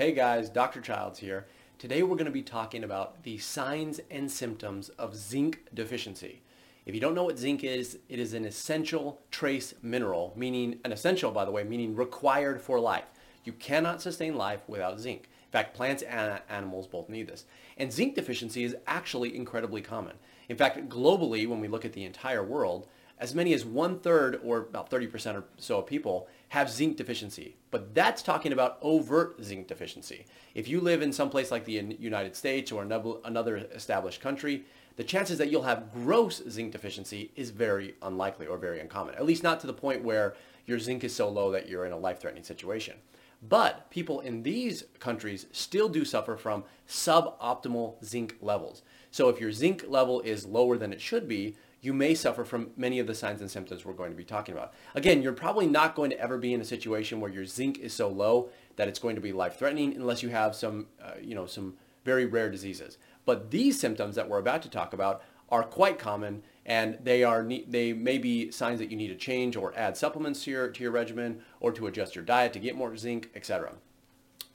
Hey guys, Dr. Childs here. Today we're going to be talking about the signs and symptoms of zinc deficiency. If you don't know what zinc is, it is an essential trace mineral, meaning an essential, by the way, meaning required for life. You cannot sustain life without zinc. In fact, plants and animals both need this. And zinc deficiency is actually incredibly common. In fact, globally, when we look at the entire world, as many as one third or about 30% or so of people have zinc deficiency. But that's talking about overt zinc deficiency. If you live in some place like the United States or another established country, the chances that you'll have gross zinc deficiency is very unlikely or very uncommon, at least not to the point where your zinc is so low that you're in a life-threatening situation. But people in these countries still do suffer from suboptimal zinc levels. So if your zinc level is lower than it should be, you may suffer from many of the signs and symptoms we're going to be talking about. Again, you're probably not going to ever be in a situation where your zinc is so low that it's going to be life-threatening unless you have some, uh, you know, some very rare diseases. But these symptoms that we're about to talk about are quite common and they are they may be signs that you need to change or add supplements to your to your regimen or to adjust your diet to get more zinc, etc.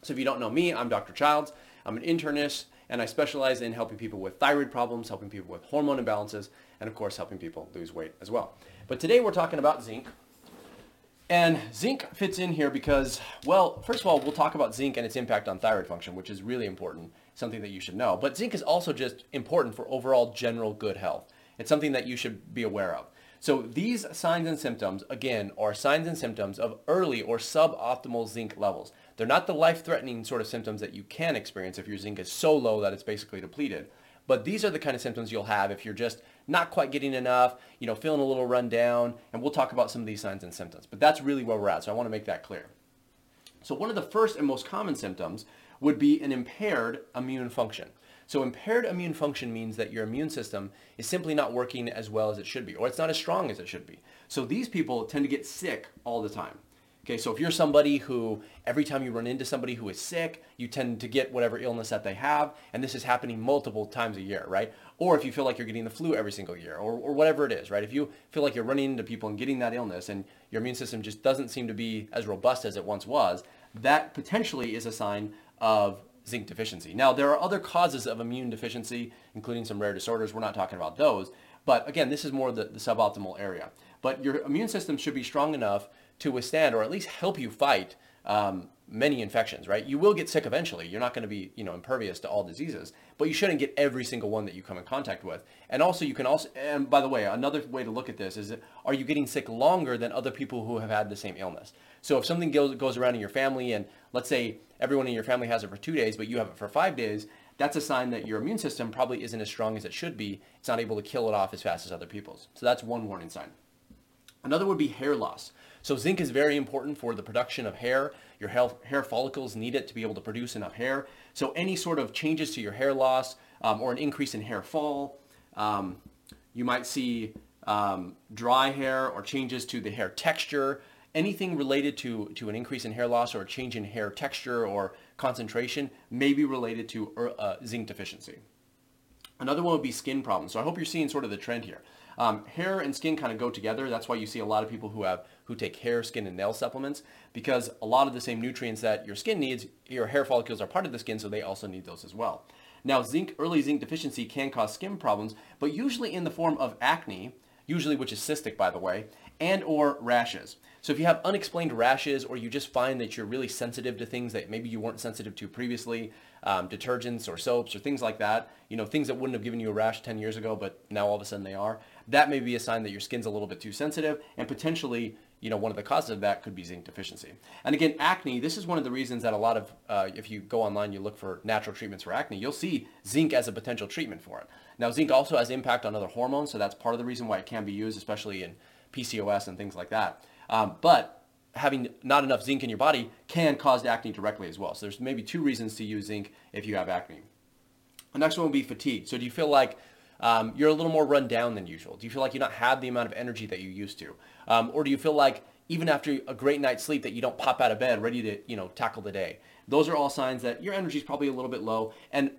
So if you don't know me, I'm Dr. Childs. I'm an internist and I specialize in helping people with thyroid problems, helping people with hormone imbalances, and of course helping people lose weight as well. But today we're talking about zinc. And zinc fits in here because, well, first of all, we'll talk about zinc and its impact on thyroid function, which is really important, something that you should know. But zinc is also just important for overall general good health. It's something that you should be aware of. So these signs and symptoms, again, are signs and symptoms of early or suboptimal zinc levels. They're not the life-threatening sort of symptoms that you can experience if your zinc is so low that it's basically depleted. But these are the kind of symptoms you'll have if you're just not quite getting enough, you know, feeling a little run down, and we'll talk about some of these signs and symptoms. But that's really where we're at, so I want to make that clear. So one of the first and most common symptoms would be an impaired immune function. So impaired immune function means that your immune system is simply not working as well as it should be, or it's not as strong as it should be. So these people tend to get sick all the time. Okay, so if you're somebody who every time you run into somebody who is sick, you tend to get whatever illness that they have, and this is happening multiple times a year, right? Or if you feel like you're getting the flu every single year, or, or whatever it is, right? If you feel like you're running into people and getting that illness, and your immune system just doesn't seem to be as robust as it once was, that potentially is a sign of zinc deficiency. Now, there are other causes of immune deficiency, including some rare disorders. We're not talking about those. But again, this is more the, the suboptimal area. But your immune system should be strong enough to withstand or at least help you fight um, many infections, right? You will get sick eventually. You're not going to be, you know, impervious to all diseases, but you shouldn't get every single one that you come in contact with. And also you can also, and by the way, another way to look at this is, are you getting sick longer than other people who have had the same illness? So if something goes, goes around in your family and let's say everyone in your family has it for two days, but you have it for five days, that's a sign that your immune system probably isn't as strong as it should be. It's not able to kill it off as fast as other people's. So that's one warning sign. Another would be hair loss. So zinc is very important for the production of hair. Your hair follicles need it to be able to produce enough hair. So any sort of changes to your hair loss um, or an increase in hair fall, um, you might see um, dry hair or changes to the hair texture. Anything related to, to an increase in hair loss or a change in hair texture or concentration may be related to uh, zinc deficiency. Another one would be skin problems. So I hope you're seeing sort of the trend here. Um, hair and skin kind of go together. That's why you see a lot of people who have who take hair, skin, and nail supplements because a lot of the same nutrients that your skin needs, your hair follicles are part of the skin, so they also need those as well. Now, zinc, early zinc deficiency can cause skin problems, but usually in the form of acne, usually which is cystic, by the way, and or rashes. So if you have unexplained rashes or you just find that you're really sensitive to things that maybe you weren't sensitive to previously, um, detergents or soaps or things like that, you know, things that wouldn't have given you a rash 10 years ago, but now all of a sudden they are, that may be a sign that your skin's a little bit too sensitive and potentially you know, one of the causes of that could be zinc deficiency. And again, acne, this is one of the reasons that a lot of, uh, if you go online, you look for natural treatments for acne, you'll see zinc as a potential treatment for it. Now, zinc also has impact on other hormones, so that's part of the reason why it can be used, especially in PCOS and things like that. Um, but having not enough zinc in your body can cause acne directly as well. So there's maybe two reasons to use zinc if you have acne. The next one would be fatigue. So do you feel like um, you're a little more run down than usual? Do you feel like you don't have the amount of energy that you used to? Um, or do you feel like even after a great night's sleep that you don't pop out of bed ready to, you know, tackle the day? Those are all signs that your energy is probably a little bit low. And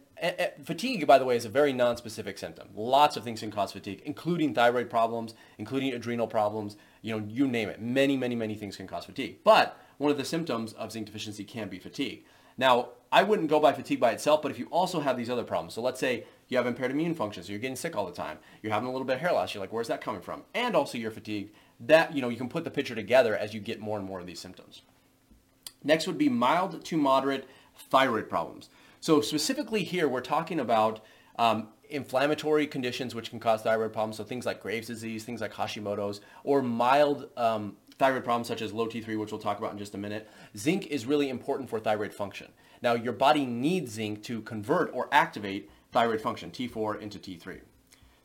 fatigue, by the way, is a very non-specific symptom. Lots of things can cause fatigue, including thyroid problems, including adrenal problems, you know, you name it. Many, many, many things can cause fatigue. But one of the symptoms of zinc deficiency can be fatigue. Now, I wouldn't go by fatigue by itself, but if you also have these other problems, so let's say you have impaired immune function, so you're getting sick all the time, you're having a little bit of hair loss, you're like, where's that coming from? And also you're fatigued, that, you know, you can put the picture together as you get more and more of these symptoms. Next would be mild to moderate thyroid problems. So specifically here, we're talking about um, inflammatory conditions which can cause thyroid problems. So things like Graves' disease, things like Hashimoto's, or mild um, thyroid problems such as low T3, which we'll talk about in just a minute. Zinc is really important for thyroid function. Now, your body needs zinc to convert or activate thyroid function, T4 into T3.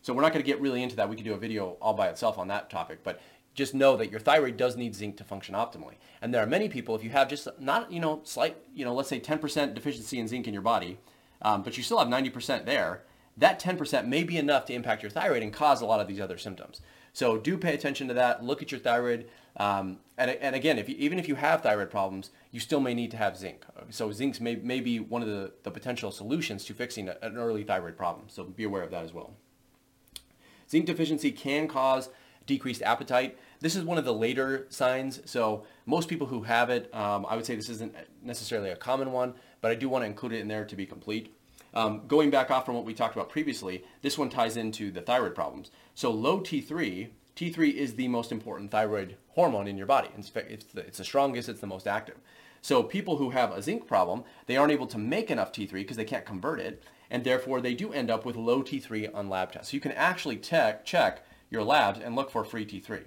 So we're not going to get really into that. We could do a video all by itself on that topic, but just know that your thyroid does need zinc to function optimally. And there are many people, if you have just not, you know, slight, you know, let's say 10% deficiency in zinc in your body, um, but you still have 90% there, that 10% may be enough to impact your thyroid and cause a lot of these other symptoms. So do pay attention to that. Look at your thyroid. Um, and, and again, if you, even if you have thyroid problems, you still may need to have zinc. So zinc may, may be one of the, the potential solutions to fixing an early thyroid problem. So be aware of that as well. Zinc deficiency can cause decreased appetite. This is one of the later signs. So most people who have it, um, I would say this isn't necessarily a common one, but I do want to include it in there to be complete. Um, going back off from what we talked about previously, this one ties into the thyroid problems. So low T3, T3 is the most important thyroid hormone in your body. It's, the, it's the strongest, it's the most active. So people who have a zinc problem, they aren't able to make enough T3 because they can't convert it, and therefore they do end up with low T3 on lab tests. So you can actually check your labs and look for free T3.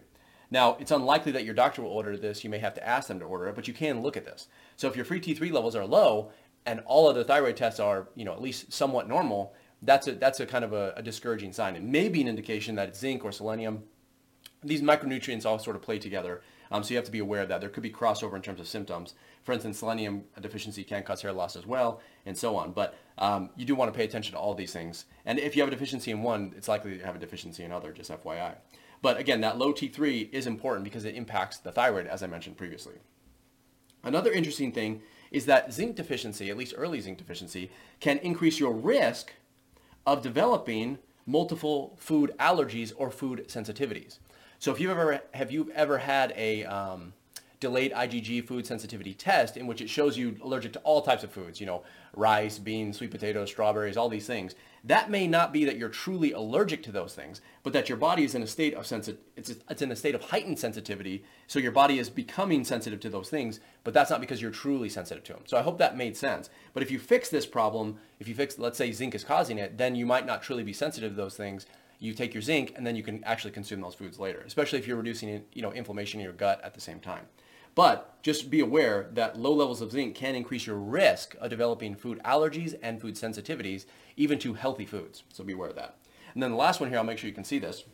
Now, it's unlikely that your doctor will order this. You may have to ask them to order it, but you can look at this. So if your free T3 levels are low and all of the thyroid tests are, you know, at least somewhat normal, that's a, that's a kind of a, a discouraging sign. It may be an indication that it's zinc or selenium. These micronutrients all sort of play together. Um, so you have to be aware of that. There could be crossover in terms of symptoms. For instance, selenium deficiency can cause hair loss as well, and so on. But um, you do want to pay attention to all these things. And if you have a deficiency in one, it's likely to have a deficiency in other, just FYI. But again, that low T3 is important because it impacts the thyroid, as I mentioned previously. Another interesting thing is that zinc deficiency, at least early zinc deficiency, can increase your risk of developing multiple food allergies or food sensitivities. So if you've ever have you ever had a um, delayed IgG food sensitivity test in which it shows you allergic to all types of foods, you know, rice, beans, sweet potatoes, strawberries, all these things. That may not be that you're truly allergic to those things, but that your body is in a state of sensi- it's, it's in a state of heightened sensitivity. So your body is becoming sensitive to those things, but that's not because you're truly sensitive to them. So I hope that made sense. But if you fix this problem, if you fix, let's say zinc is causing it, then you might not truly be sensitive to those things you take your zinc and then you can actually consume those foods later, especially if you're reducing you know, inflammation in your gut at the same time. But just be aware that low levels of zinc can increase your risk of developing food allergies and food sensitivities, even to healthy foods. So be aware of that. And then the last one here, I'll make sure you can see this,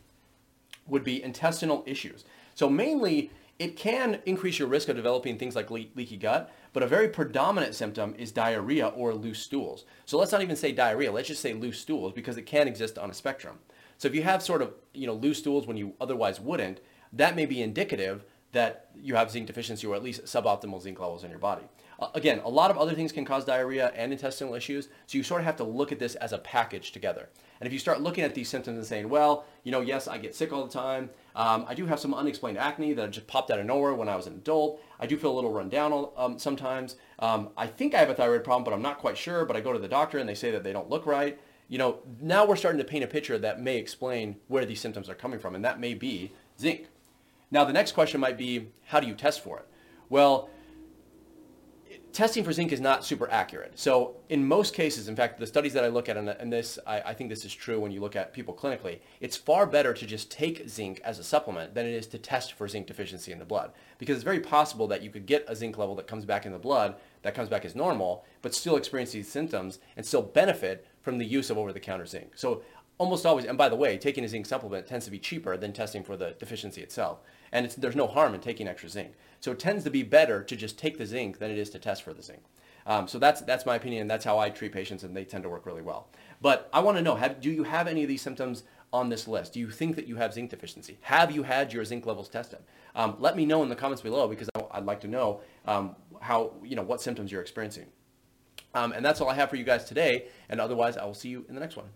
would be intestinal issues. So mainly, it can increase your risk of developing things like le- leaky gut, but a very predominant symptom is diarrhea or loose stools. So let's not even say diarrhea, let's just say loose stools because it can exist on a spectrum. So if you have sort of, you know, loose stools when you otherwise wouldn't, that may be indicative that you have zinc deficiency or at least suboptimal zinc levels in your body. Uh, again, a lot of other things can cause diarrhea and intestinal issues, so you sort of have to look at this as a package together. And if you start looking at these symptoms and saying, well, you know, yes, I get sick all the time. Um, I do have some unexplained acne that just popped out of nowhere when I was an adult. I do feel a little run down um, sometimes. Um, I think I have a thyroid problem, but I'm not quite sure. But I go to the doctor and they say that they don't look right. You know, now we're starting to paint a picture that may explain where these symptoms are coming from, and that may be zinc. Now, the next question might be, how do you test for it? Well, testing for zinc is not super accurate. So in most cases, in fact, the studies that I look at, and this, I, I, think this is true when you look at people clinically, it's far better to just take zinc as a supplement than it is to test for zinc deficiency in the blood. Because it's very possible that you could get a zinc level that comes back in the blood, that comes back as normal, but still experience these symptoms and still benefit from the use of over-the-counter zinc. So almost always, and by the way, taking a zinc supplement tends to be cheaper than testing for the deficiency itself and there's no harm in taking extra zinc. So it tends to be better to just take the zinc than it is to test for the zinc. Um, so that's that's my opinion. That's how I treat patients, and they tend to work really well. But I want to know: have, do you have any of these symptoms on this list? Do you think that you have zinc deficiency? Have you had your zinc levels tested? Um, let me know in the comments below because I'd like to know um, how you know what symptoms you're experiencing. Um, and that's all I have for you guys today. And otherwise, I will see you in the next one.